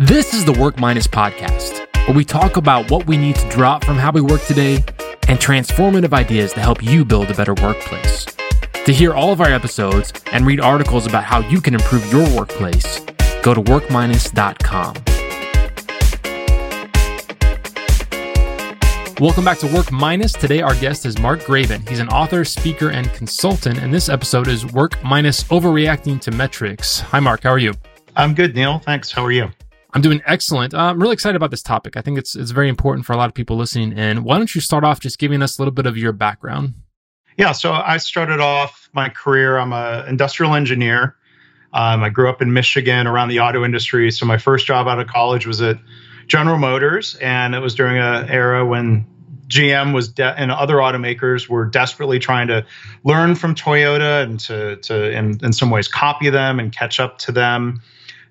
This is the Work Minus podcast, where we talk about what we need to drop from how we work today and transformative ideas to help you build a better workplace. To hear all of our episodes and read articles about how you can improve your workplace, go to workminus.com. Welcome back to Work Minus. Today, our guest is Mark Graban. He's an author, speaker, and consultant, and this episode is Work Minus Overreacting to Metrics. Hi, Mark. How are you? I'm good, Neil. Thanks. How are you? I'm doing excellent. Uh, I'm really excited about this topic. I think it's it's very important for a lot of people listening in. Why don't you start off just giving us a little bit of your background? Yeah, so I started off my career. I'm an industrial engineer. Um, I grew up in Michigan around the auto industry. So my first job out of college was at General Motors, and it was during an era when GM was de- and other automakers were desperately trying to learn from Toyota and to to in, in some ways copy them and catch up to them.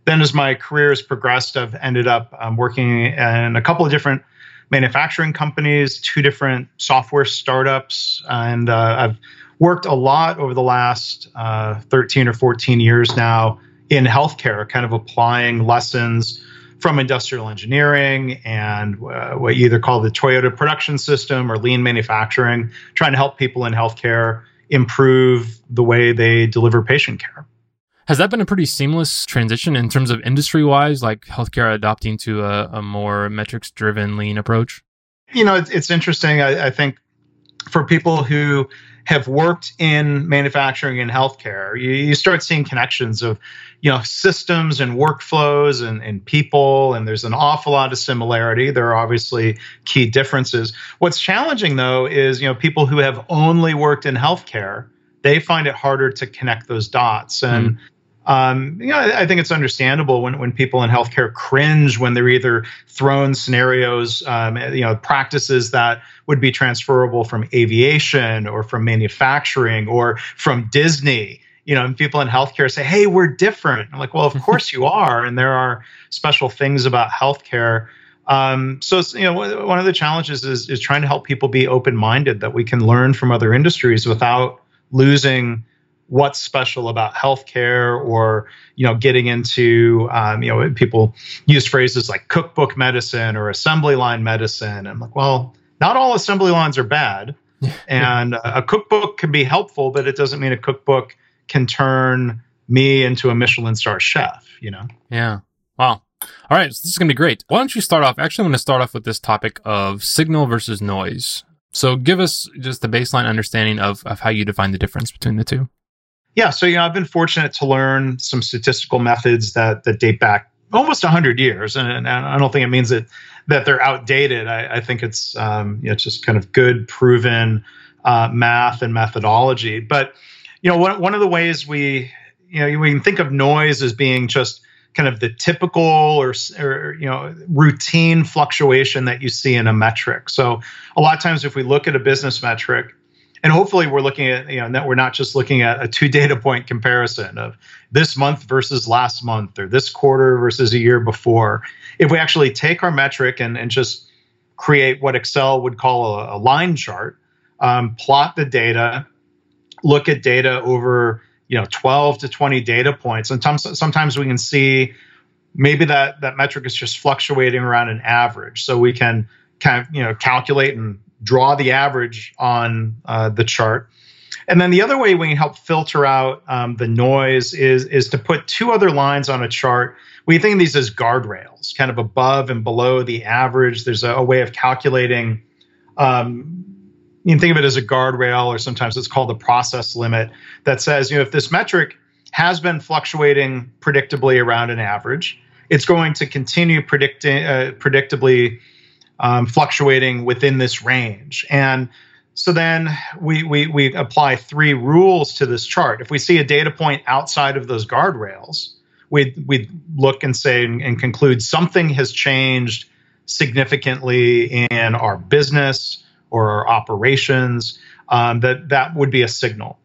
Then, as my career has progressed, I've ended up um, working in a couple of different manufacturing companies, two different software startups, and uh, I've worked a lot over the last uh, 13 or 14 years now in healthcare, kind of applying lessons from industrial engineering and uh, what you either call the Toyota production system or lean manufacturing, trying to help people in healthcare improve the way they deliver patient care. Has that been a pretty seamless transition in terms of industry wise, like healthcare adopting to a, a more metrics driven lean approach? You know, it's, it's interesting. I, I think for people who have worked in manufacturing and healthcare, you, you start seeing connections of, you know, systems and workflows and, and people, and there's an awful lot of similarity. There are obviously key differences. What's challenging though is, you know, people who have only worked in healthcare, they find it harder to connect those dots. And mm. Um, you know, I, I, think it's understandable when, when people in healthcare cringe when they're either thrown scenarios, um, you know, practices that would be transferable from aviation or from manufacturing or from Disney. You know, and people in healthcare say, "Hey, we're different." I'm like, "Well, of course you are," and there are special things about healthcare. Um, so, you know, one of the challenges is is trying to help people be open minded that we can learn from other industries without losing what's special about healthcare or you know getting into um, you know people use phrases like cookbook medicine or assembly line medicine. And I'm like well not all assembly lines are bad. And a cookbook can be helpful but it doesn't mean a cookbook can turn me into a Michelin star chef you know? Yeah. Wow. All right. So this is going to be great. Why don't you start off actually I'm going to start off with this topic of signal versus noise. So give us just the baseline understanding of, of how you define the difference between the two yeah, so you know, I've been fortunate to learn some statistical methods that that date back almost 100 years, and, and I don't think it means that that they're outdated. I, I think it's um, you know, it's just kind of good, proven uh, math and methodology. But you know, one one of the ways we you know we can think of noise as being just kind of the typical or, or you know routine fluctuation that you see in a metric. So a lot of times, if we look at a business metric and hopefully we're looking at you know that we're not just looking at a two data point comparison of this month versus last month or this quarter versus a year before. If we actually take our metric and, and just create what excel would call a, a line chart um, plot the data look at data over you know 12 to 20 data points and sometimes we can see maybe that that metric is just fluctuating around an average. So we can kind of you know calculate and draw the average on uh, the chart. And then the other way we can help filter out um, the noise is, is to put two other lines on a chart. We think of these as guardrails, kind of above and below the average. There's a, a way of calculating. Um, you can think of it as a guardrail, or sometimes it's called the process limit, that says, you know, if this metric has been fluctuating predictably around an average, it's going to continue predicting uh, predictably um, fluctuating within this range. And so then we, we, we apply three rules to this chart. If we see a data point outside of those guardrails, we we look and say and, and conclude something has changed significantly in our business or our operations. Um, that that would be a signal.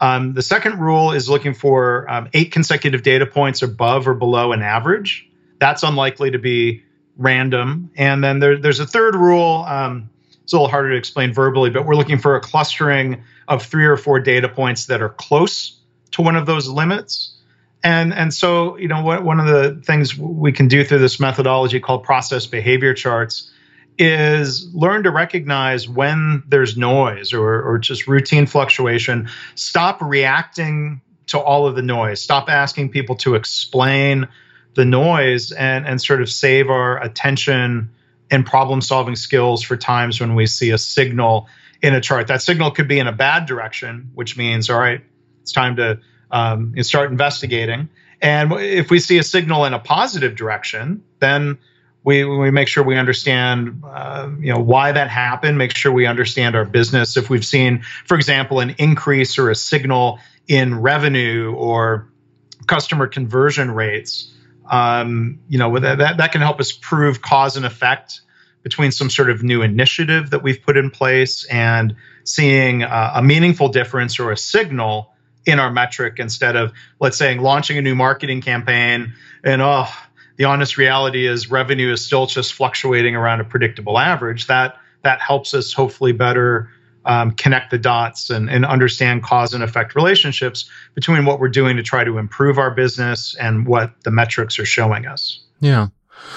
Um, the second rule is looking for um, eight consecutive data points above or below an average. That's unlikely to be random. And then there, there's a third rule. Um, it's a little harder to explain verbally, but we're looking for a clustering of three or four data points that are close to one of those limits. And and so you know what, one of the things we can do through this methodology called process behavior charts is learn to recognize when there's noise or, or just routine fluctuation. Stop reacting to all of the noise. Stop asking people to explain the noise and, and sort of save our attention and problem solving skills for times when we see a signal in a chart. That signal could be in a bad direction, which means, all right, it's time to um, start investigating. And if we see a signal in a positive direction, then we, we make sure we understand uh, you know why that happened make sure we understand our business if we've seen for example an increase or a signal in revenue or customer conversion rates um, you know that, that can help us prove cause and effect between some sort of new initiative that we've put in place and seeing uh, a meaningful difference or a signal in our metric instead of let's say launching a new marketing campaign and oh the honest reality is revenue is still just fluctuating around a predictable average. That that helps us hopefully better um, connect the dots and, and understand cause and effect relationships between what we're doing to try to improve our business and what the metrics are showing us. Yeah.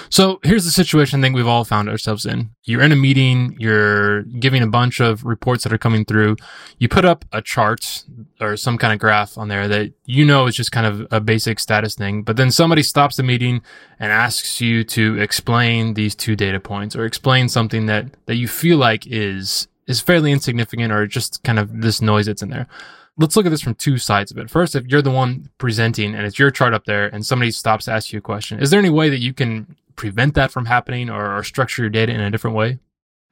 So here's the situation I think we've all found ourselves in. You're in a meeting, you're giving a bunch of reports that are coming through. You put up a chart or some kind of graph on there that you know is just kind of a basic status thing, but then somebody stops the meeting and asks you to explain these two data points or explain something that, that you feel like is, is fairly insignificant or just kind of this noise that's in there let's look at this from two sides of it. First, if you're the one presenting and it's your chart up there and somebody stops to ask you a question, is there any way that you can prevent that from happening or, or structure your data in a different way?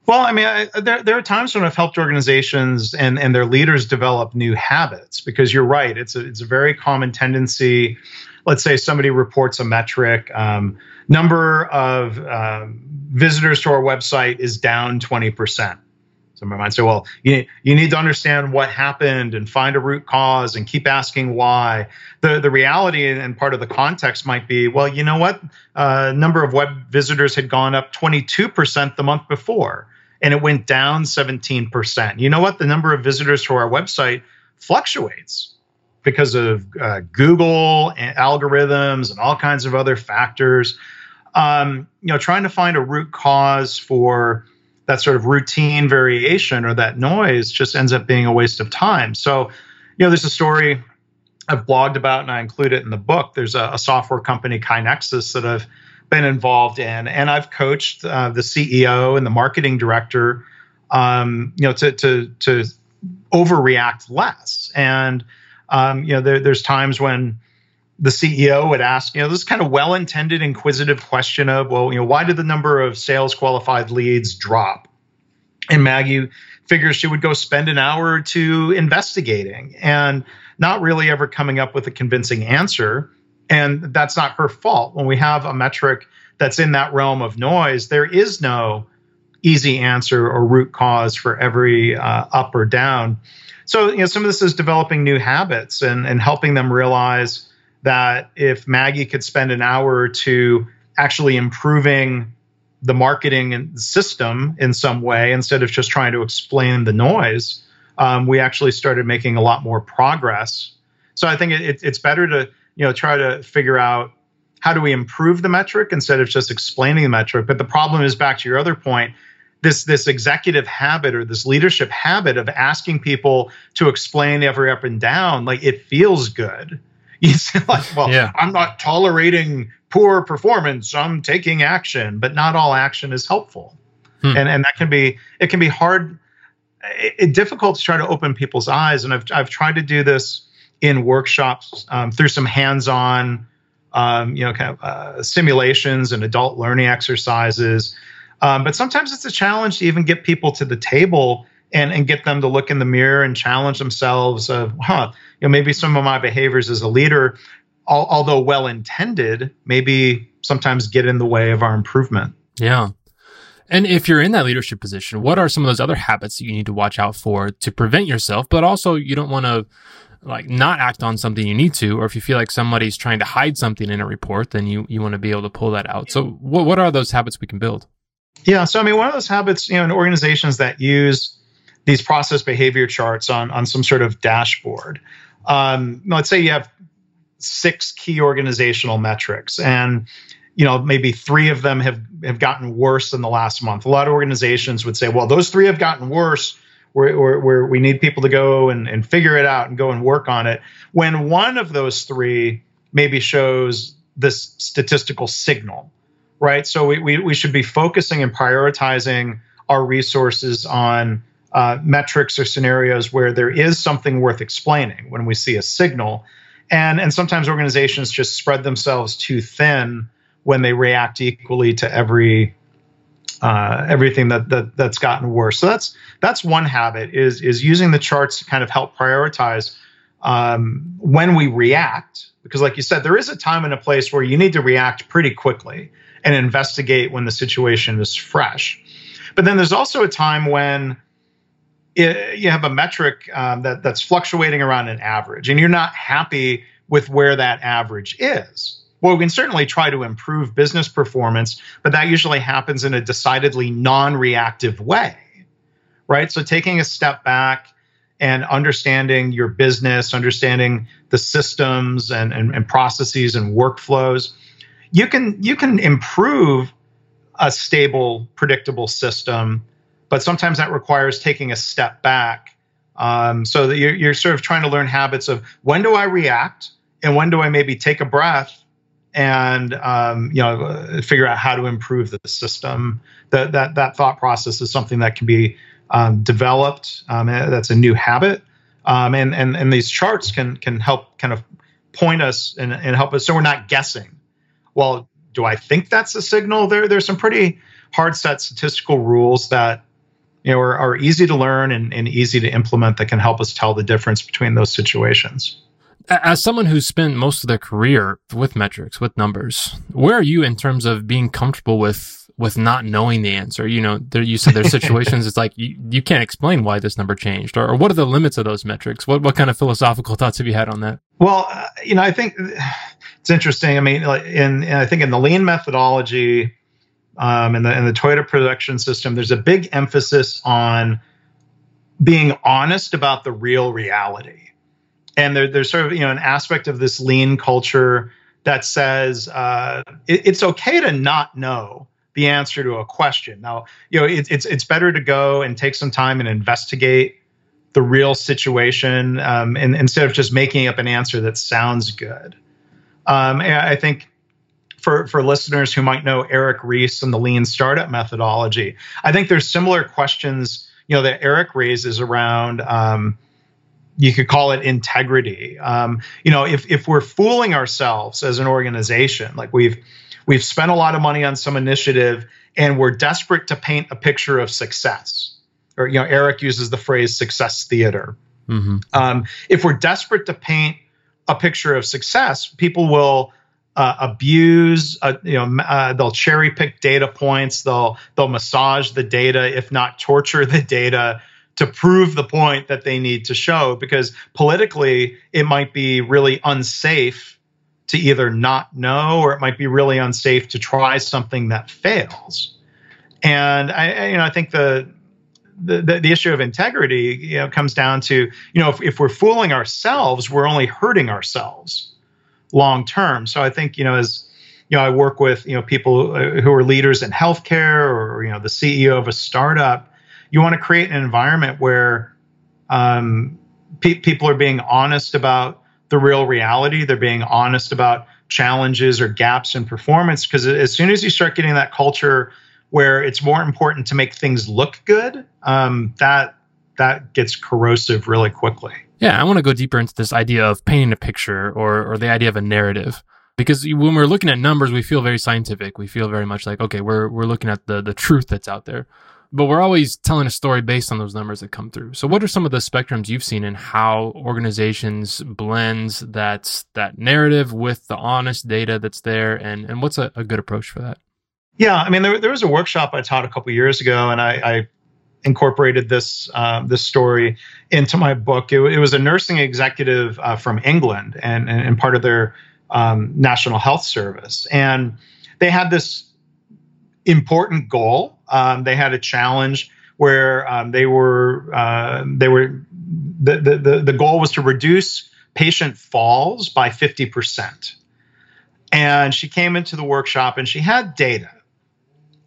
Well, I mean, I, there, there are times when I've helped organizations and, and their leaders develop new habits because you're right. It's a, it's a very common tendency. Let's say somebody reports a metric, um, number of um, visitors to our website is down 20%. Somebody might say, well, you, you need to understand what happened and find a root cause and keep asking why. The, the reality and part of the context might be, well, you know what? Uh, number of web visitors had gone up 22% the month before, and it went down 17%. You know what? The number of visitors to our website fluctuates because of uh, Google and algorithms and all kinds of other factors. Um, you know, trying to find a root cause for that sort of routine variation or that noise just ends up being a waste of time. So, you know, there's a story I've blogged about and I include it in the book. There's a, a software company, KaiNexus, that I've been involved in, and I've coached uh, the CEO and the marketing director, um, you know, to to to overreact less. And um, you know, there, there's times when the CEO would ask, you know, this kind of well-intended, inquisitive question of, well, you know, why did the number of sales qualified leads drop? And Maggie figures she would go spend an hour or two investigating and not really ever coming up with a convincing answer. And that's not her fault. When we have a metric that's in that realm of noise, there is no easy answer or root cause for every uh, up or down. So, you know, some of this is developing new habits and, and helping them realize that if Maggie could spend an hour or two actually improving the marketing system in some way instead of just trying to explain the noise, um, we actually started making a lot more progress. So I think it, it's better to you know try to figure out how do we improve the metric instead of just explaining the metric. But the problem is back to your other point. This, this executive habit or this leadership habit of asking people to explain every up and down like it feels good you say like, well, yeah. I'm not tolerating poor performance. I'm taking action, but not all action is helpful, hmm. and and that can be it can be hard, it, it, difficult to try to open people's eyes. And I've I've tried to do this in workshops um, through some hands-on, um, you know, kind of uh, simulations and adult learning exercises. Um, but sometimes it's a challenge to even get people to the table and and get them to look in the mirror and challenge themselves of huh you know maybe some of my behaviors as a leader al- although well intended maybe sometimes get in the way of our improvement. Yeah. And if you're in that leadership position what are some of those other habits that you need to watch out for to prevent yourself but also you don't want to like not act on something you need to or if you feel like somebody's trying to hide something in a report then you you want to be able to pull that out. So what, what are those habits we can build? Yeah so i mean one of those habits you know in organizations that use these process behavior charts on on some sort of dashboard. Um, let's say you have six key organizational metrics and you know maybe three of them have have gotten worse in the last month. A lot of organizations would say well those three have gotten worse. Where, where, we need people to go and, and figure it out and go and work on it. When one of those three maybe shows this statistical signal right? So we, we, we should be focusing and prioritizing our resources on uh, metrics or scenarios where there is something worth explaining when we see a signal. And, and sometimes organizations just spread themselves too thin when they react equally to every uh, everything that, that that's gotten worse. So that's that's one habit is is using the charts to kind of help prioritize um, when we react. Because, like you said, there is a time and a place where you need to react pretty quickly and investigate when the situation is fresh. But then there's also a time when it, you have a metric um, that that's fluctuating around an average, and you're not happy with where that average is. Well, we can certainly try to improve business performance, but that usually happens in a decidedly non-reactive way, right? So taking a step back and understanding your business, understanding the systems and, and, and processes and workflows, you can you can improve a stable, predictable system but sometimes that requires taking a step back um, so that you're, you're sort of trying to learn habits of when do I react and when do I maybe take a breath and um, you know uh, figure out how to improve the system. That that that thought process is something that can be um, developed. Um, that's a new habit, um, and and and these charts can can help kind of point us and, and help us so we're not guessing. Well, do I think that's a signal? There there's some pretty hard set statistical rules that you know, are, are easy to learn and, and easy to implement that can help us tell the difference between those situations. As someone who's spent most of their career with metrics, with numbers, where are you in terms of being comfortable with with not knowing the answer? You know, there, you said there's situations it's like you, you can't explain why this number changed, or, or, what are the limits of those metrics? What what kind of philosophical thoughts have you had on that? Well, uh, you know, I think it's interesting. I mean, in, in I think in the lean methodology, um, and the and the Toyota production system, there's a big emphasis on being honest about the real reality. And there, there's sort of you know an aspect of this lean culture that says uh, it, it's okay to not know the answer to a question. Now, you know, it, it's it's better to go and take some time and investigate the real situation um, and, instead of just making up an answer that sounds good. Um, I think for, for listeners who might know Eric Ries and the lean startup methodology, I think there's similar questions, you know, that Eric raises around um, you could call it integrity. Um, you know, if if we're fooling ourselves as an organization, like we've we've spent a lot of money on some initiative and we're desperate to paint a picture of success, or you know, Eric uses the phrase "success theater." Mm-hmm. Um, if we're desperate to paint a picture of success, people will uh, abuse uh, you know uh, they'll cherry pick data points. They'll they'll massage the data if not torture the data to prove the point that they need to show because politically it might be really unsafe to either not know or it might be really unsafe to try something that fails. And i you know i think the the, the, the issue of integrity you know comes down to you know if, if we're fooling ourselves we're only hurting ourselves long term. So I think you know as you know I work with you know people uh, who are leaders in healthcare or you know the CEO of a startup. You want to create an environment where um, pe- people are being honest about the real reality. They're being honest about challenges or gaps in performance because as soon as you start getting that culture where it's more important to make things look good, um, that that gets corrosive really quickly. Yeah, I want to go deeper into this idea of painting a picture or or the idea of a narrative. Because when we're looking at numbers, we feel very scientific. We feel very much like, okay, we're we're looking at the the truth that's out there. But we're always telling a story based on those numbers that come through. So what are some of the spectrums you've seen in how organizations blends that that narrative with the honest data that's there and, and what's a, a good approach for that? Yeah, I mean, there, there was a workshop I taught a couple years ago, and I, I incorporated this uh, this story into my book. It, it was a nursing executive uh, from England and, and, part of their um, National Health Service, and they had this important goal. Um, they had a challenge where um, they were uh, they were the, the the goal was to reduce patient falls by 50%. And she came into the workshop and she had data.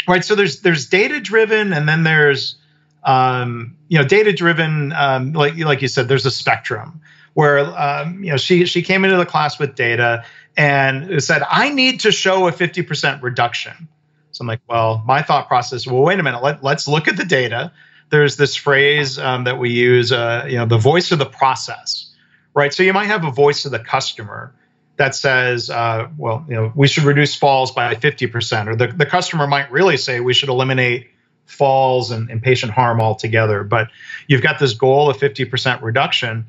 Right. So there's there's data driven and then there's um, you know data driven um, like like you said there's a spectrum where um, you know she she came into the class with data and said I need to show a 50% reduction. So I'm like, well, my thought process. Well, wait a minute. Let, let's look at the data. There's this phrase um, that we use, uh, you know, the voice of the process right? So you might have a voice of the customer that says, uh, well, you know, we should reduce falls by 50%, or the, the customer might really say we should eliminate falls and, and patient harm altogether. But you've got this goal of 50% reduction.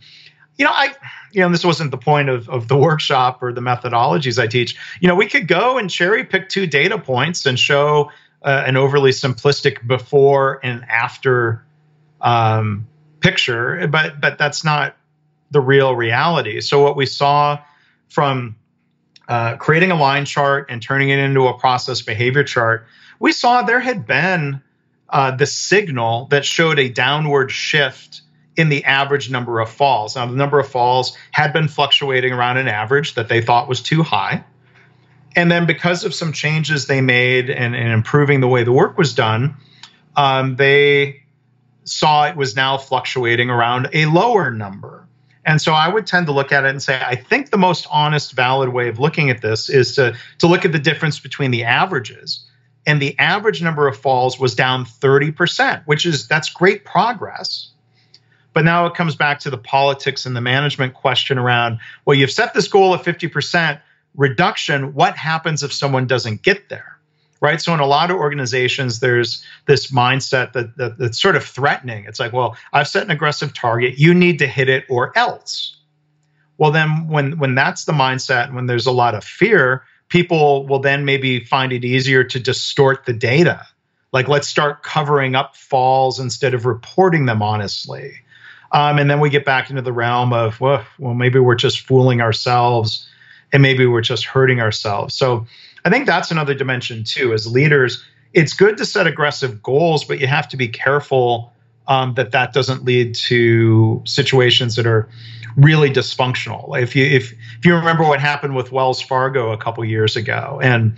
You know, I, you know, this wasn't the point of, of the workshop or the methodologies I teach. You know, we could go and cherry pick two data points and show uh, an overly simplistic before and after um, picture, but but that's not the real reality. So what we saw from uh, creating a line chart and turning it into a process behavior chart, we saw there had been uh, the signal that showed a downward shift in the average number of falls. Now, the number of falls had been fluctuating around an average that they thought was too high. And then, because of some changes they made and, and improving the way the work was done, um, they saw it was now fluctuating around a lower number. And so I would tend to look at it and say, I think the most honest, valid way of looking at this is to, to look at the difference between the averages. And the average number of falls was down 30%, which is that's great progress. But now it comes back to the politics and the management question around, well, you've set this goal of 50% reduction. What happens if someone doesn't get there? right? So in a lot of organizations, there's this mindset that, that, that's sort of threatening. It's like, well, I've set an aggressive target. You need to hit it or else. Well, then when when that's the mindset, when there's a lot of fear, people will then maybe find it easier to distort the data. Like let's start covering up falls instead of reporting them honestly. Um, and then we get back into the realm of well, maybe we're just fooling ourselves, and maybe we're just hurting ourselves. So I think that's another dimension too. As leaders, it's good to set aggressive goals, but you have to be careful um, that that doesn't lead to situations that are really dysfunctional. If you if if you remember what happened with Wells Fargo a couple years ago, and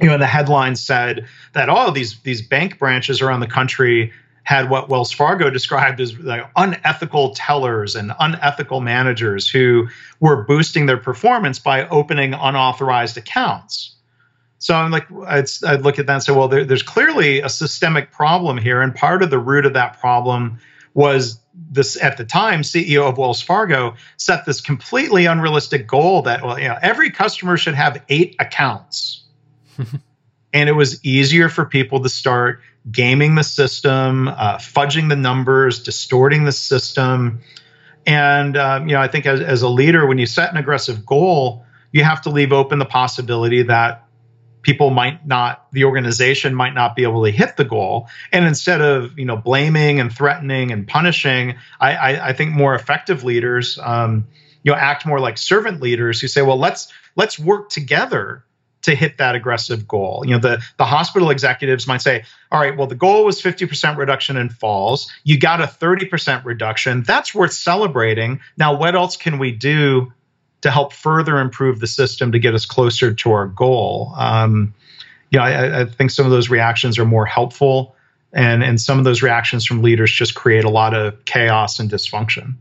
you know the headline said that all of these these bank branches around the country had what Wells Fargo described as like unethical tellers and unethical managers who were boosting their performance by opening unauthorized accounts. So I'm like, I'd, I'd look at that and say, well, there, there's clearly a systemic problem here, and part of the root of that problem was this at the time CEO of Wells Fargo set this completely unrealistic goal that well, you know, every customer should have eight accounts. and it was easier for people to start gaming the system, uh, fudging the numbers, distorting the system. And um, you know, I think as, as a leader, when you set an aggressive goal, you have to leave open the possibility that people might not the organization might not be able to hit the goal and instead of you know blaming and threatening and punishing i i, I think more effective leaders um, you know act more like servant leaders who say well let's let's work together to hit that aggressive goal. You know, the, the hospital executives might say, all right, well, the goal was 50% reduction in falls. You got a 30% reduction. That's worth celebrating. Now, what else can we do to help further improve the system to get us closer to our goal. Um, you know, I, I, think some of those reactions are more helpful, and and some of those reactions from leaders just create a lot of chaos and dysfunction.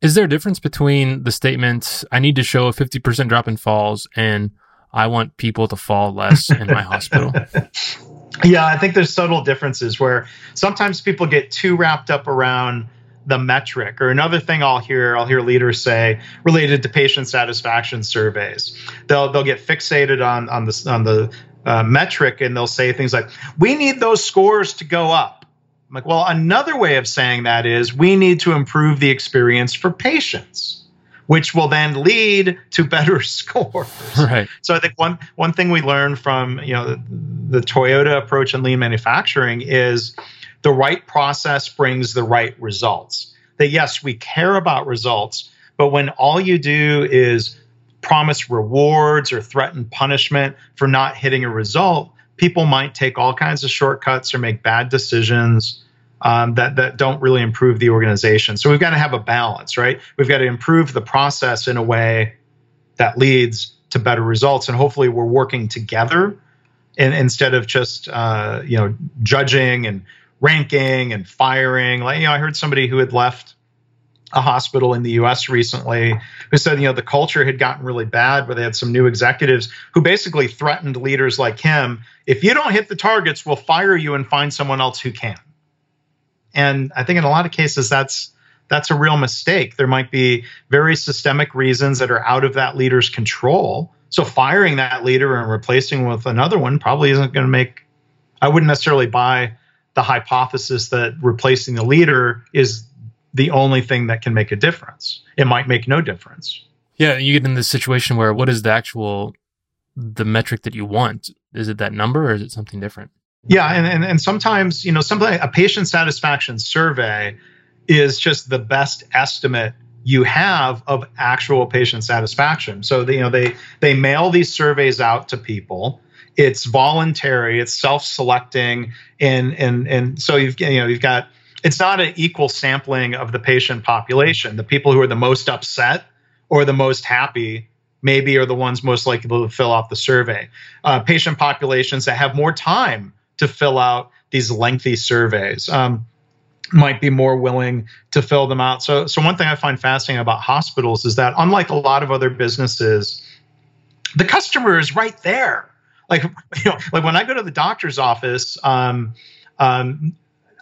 Is there a difference between the statements "I need to show a fifty percent drop in falls" and "I want people to fall less in my hospital"? Yeah, I think there's subtle differences where sometimes people get too wrapped up around the metric or another thing i'll hear i'll hear leaders say related to patient satisfaction surveys they'll they'll get fixated on on the on the uh, metric and they'll say things like we need those scores to go up i'm like well another way of saying that is we need to improve the experience for patients which will then lead to better scores. Right. So I think one one thing we learned from you know the, the Toyota approach in lean manufacturing is the right process brings the right results. That yes, we care about results, but when all you do is promise rewards or threaten punishment for not hitting a result, people might take all kinds of shortcuts or make bad decisions. um, that that don't really improve the organization. So we've got to have a balance, right? We've got to improve the process in a way that leads to better results, and hopefully we're working together, instead of just uh, you know judging and ranking and firing. Like you know, I heard somebody who had left a hospital in the US recently who said, you know, the culture had gotten really bad where they had some new executives who basically threatened leaders like him if you don't hit the targets, we'll fire you and find someone else who can. And I think in a lot of cases that's that's a real mistake. There might be very systemic reasons that are out of that leader's control. So firing that leader and replacing with another one probably isn't going to make I wouldn't necessarily buy the hypothesis that replacing the leader is the only thing that can make a difference. It might make no difference. Yeah, you get in this situation where what is the actual the metric that you want? Is it that number or is it something different? Yeah, and, and, and sometimes, you know, something a patient satisfaction survey is just the best estimate you have of actual patient satisfaction. So they, you know they they mail these surveys out to people. It's voluntary, it's self-selecting, and and and so you've you know you've got it's not an equal sampling of the patient population. The people who are the most upset or the most happy maybe are the ones most likely to fill out the survey. Uh, patient populations that have more time to fill out these lengthy surveys. Um, might be more willing to fill them out. So, so one thing I find fascinating about hospitals is that, unlike a lot of other businesses, the customer is right there. Like, you know, like when I go to the doctor's office, um, um,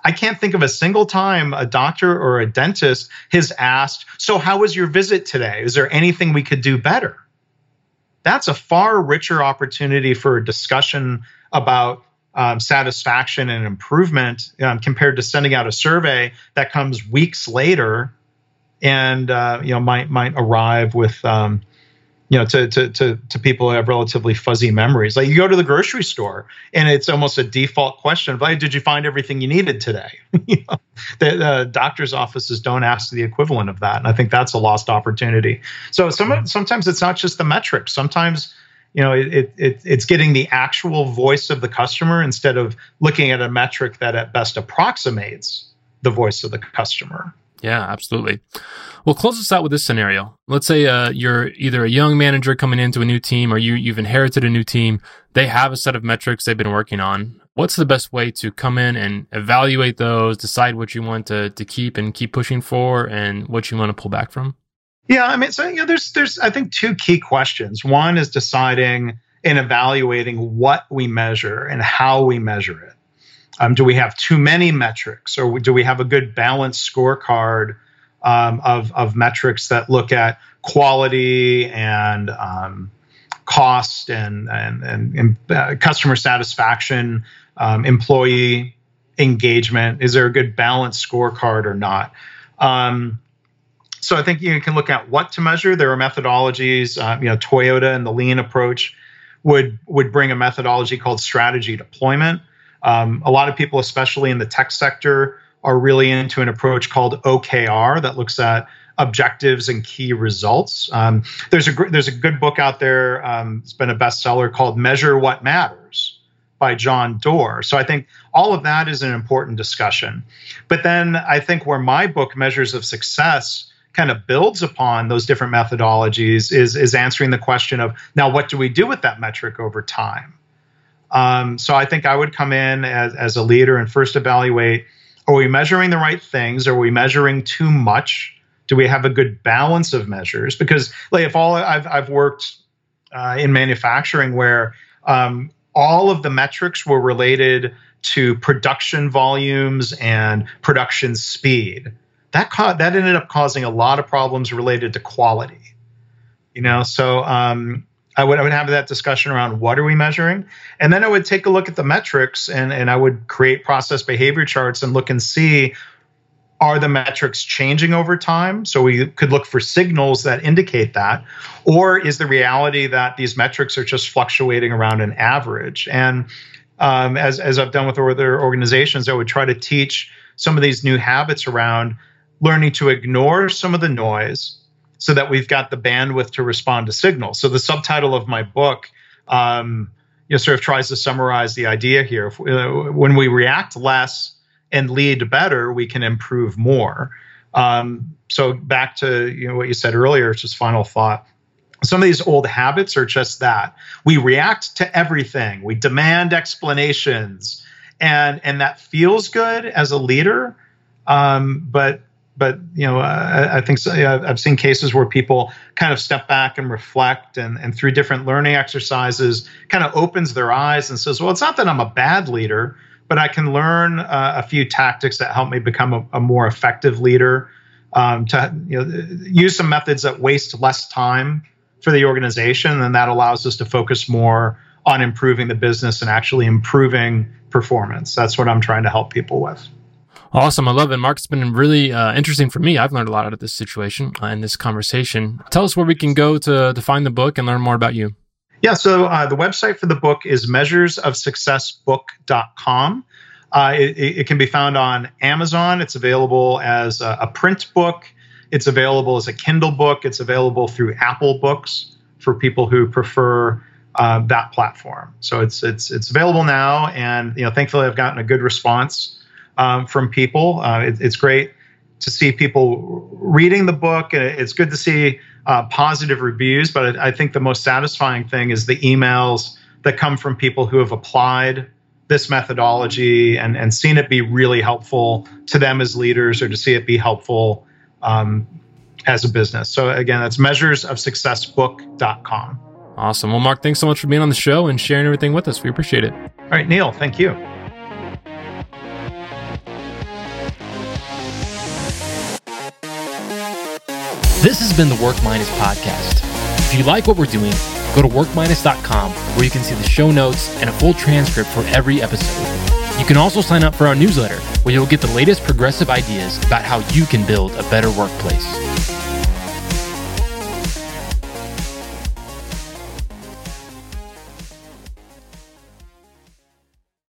I can't think of a single time a doctor or a dentist has asked, "So, how was your visit today? Is there anything we could do better?" That's a far richer opportunity for a discussion about um, satisfaction and improvement um, compared to sending out a survey that comes weeks later and uh, you know might might arrive with um, you know to, to to to people who have relatively fuzzy memories. Like you go to the grocery store and it's almost a default question of hey did you find everything you needed today? You know, the uh, doctor's offices don't ask the equivalent of that and i think that's a lost opportunity. So some, sometimes it's not just the metrics. Sometimes you know it, it, it's getting the actual voice of the customer instead of looking at a metric that at best approximates the voice of the customer yeah absolutely. Well close us out with this scenario. Let's say uh, you're either a young manager coming into a new team or you, you've inherited a new team. They have a set of metrics they've been working on. What's the best way to come in and evaluate those decide what you want to, to keep and keep pushing for and what you want to pull back from? Yeah, I mean, so you know, there's there's I think two key questions. One is deciding and evaluating what we measure and how we measure it. Um, do we have too many metrics, or do we have a good balanced scorecard um, of of metrics that look at quality and um, cost and and and, and uh, customer satisfaction, um, employee engagement? Is there a good balanced scorecard or not? Um, so I think you can look at what to measure. There are methodologies. Uh, you know, Toyota and the lean approach would would bring a methodology called strategy deployment. Um, a lot of people, especially in the tech sector, are really into an approach called OKR that looks at objectives and key results. Um, there's a there's a good book out there. Um, it's been a bestseller called Measure What Matters by John Doerr. So I think all of that is an important discussion. But then I think where my book measures of success kind of builds upon those different methodologies is is answering the question of now what do we do with that metric over time um, so i think i would come in as, as a leader and first evaluate are we measuring the right things? Are we measuring too much? Do we have a good balance of measures? Because like if all i've, I've worked uh, in manufacturing where um, all of the metrics were related to production volumes and production speed that ca- that ended up causing a lot of problems related to quality. You know, so um, I would I would have that discussion around what are we measuring, and then I would take a look at the metrics and and I would create process behavior charts and look and see are the metrics changing over time? So we could look for signals that indicate that. Or is the reality that these metrics are just fluctuating around an average? And um, as, as i've done with other organizations i would try to teach some of these new habits around learning to ignore some of the noise so that we've got the bandwidth to respond to signals. So the subtitle of my book, um, you know, sort of tries to summarize the idea here. If, uh, when we react less and lead better, we can improve more. Um, so back to you know what you said earlier, just final thought. Some of these old habits are just that. We react to everything. We demand explanations, and and that feels good as a leader. Um, but but you know, I, I think so, yeah, I've seen cases where people kind of step back and reflect, and and through different learning exercises, kind of opens their eyes and says, well, it's not that I'm a bad leader but I can learn uh, a few tactics that help me become a, a more effective leader. Um, to you know, use some methods that waste less time for the organization, and that allows us to focus more on improving the business and actually improving performance. That's what I'm trying to help people with. Awesome. I love it. Mark, it's been really uh, interesting for me. I've learned a lot out of this situation uh, and this conversation. Tell us where we can go to, to find the book and learn more about you. Yeah, so uh, the website for the book is measuresofsuccessbook.com. Uh, it, it, can be found on Amazon. It's available as a, a, print book. It's available as a Kindle book. It's available through Apple Books for people who prefer uh, that platform. So it's it's it's available now, and you know, thankfully, I've gotten a good response um, from people. Uh, it, it's great to see people reading the book. It's good to see uh, positive reviews, but I think the most satisfying thing is the emails that come from people who have applied this methodology and, and seen it be really helpful to them as leaders or to see it be helpful um, as a business. So again, that's measuresofsuccessbook.com. Awesome. Well, Mark, thanks so much for being on the show and sharing everything with us. We appreciate it. All right, Neil, thank you. This has been the Work Minus podcast. If you like what we're doing, go to workminus.com where you can see the show notes and a full transcript for every episode. You can also sign up for our newsletter where you'll get the latest progressive ideas about how you can build a better workplace.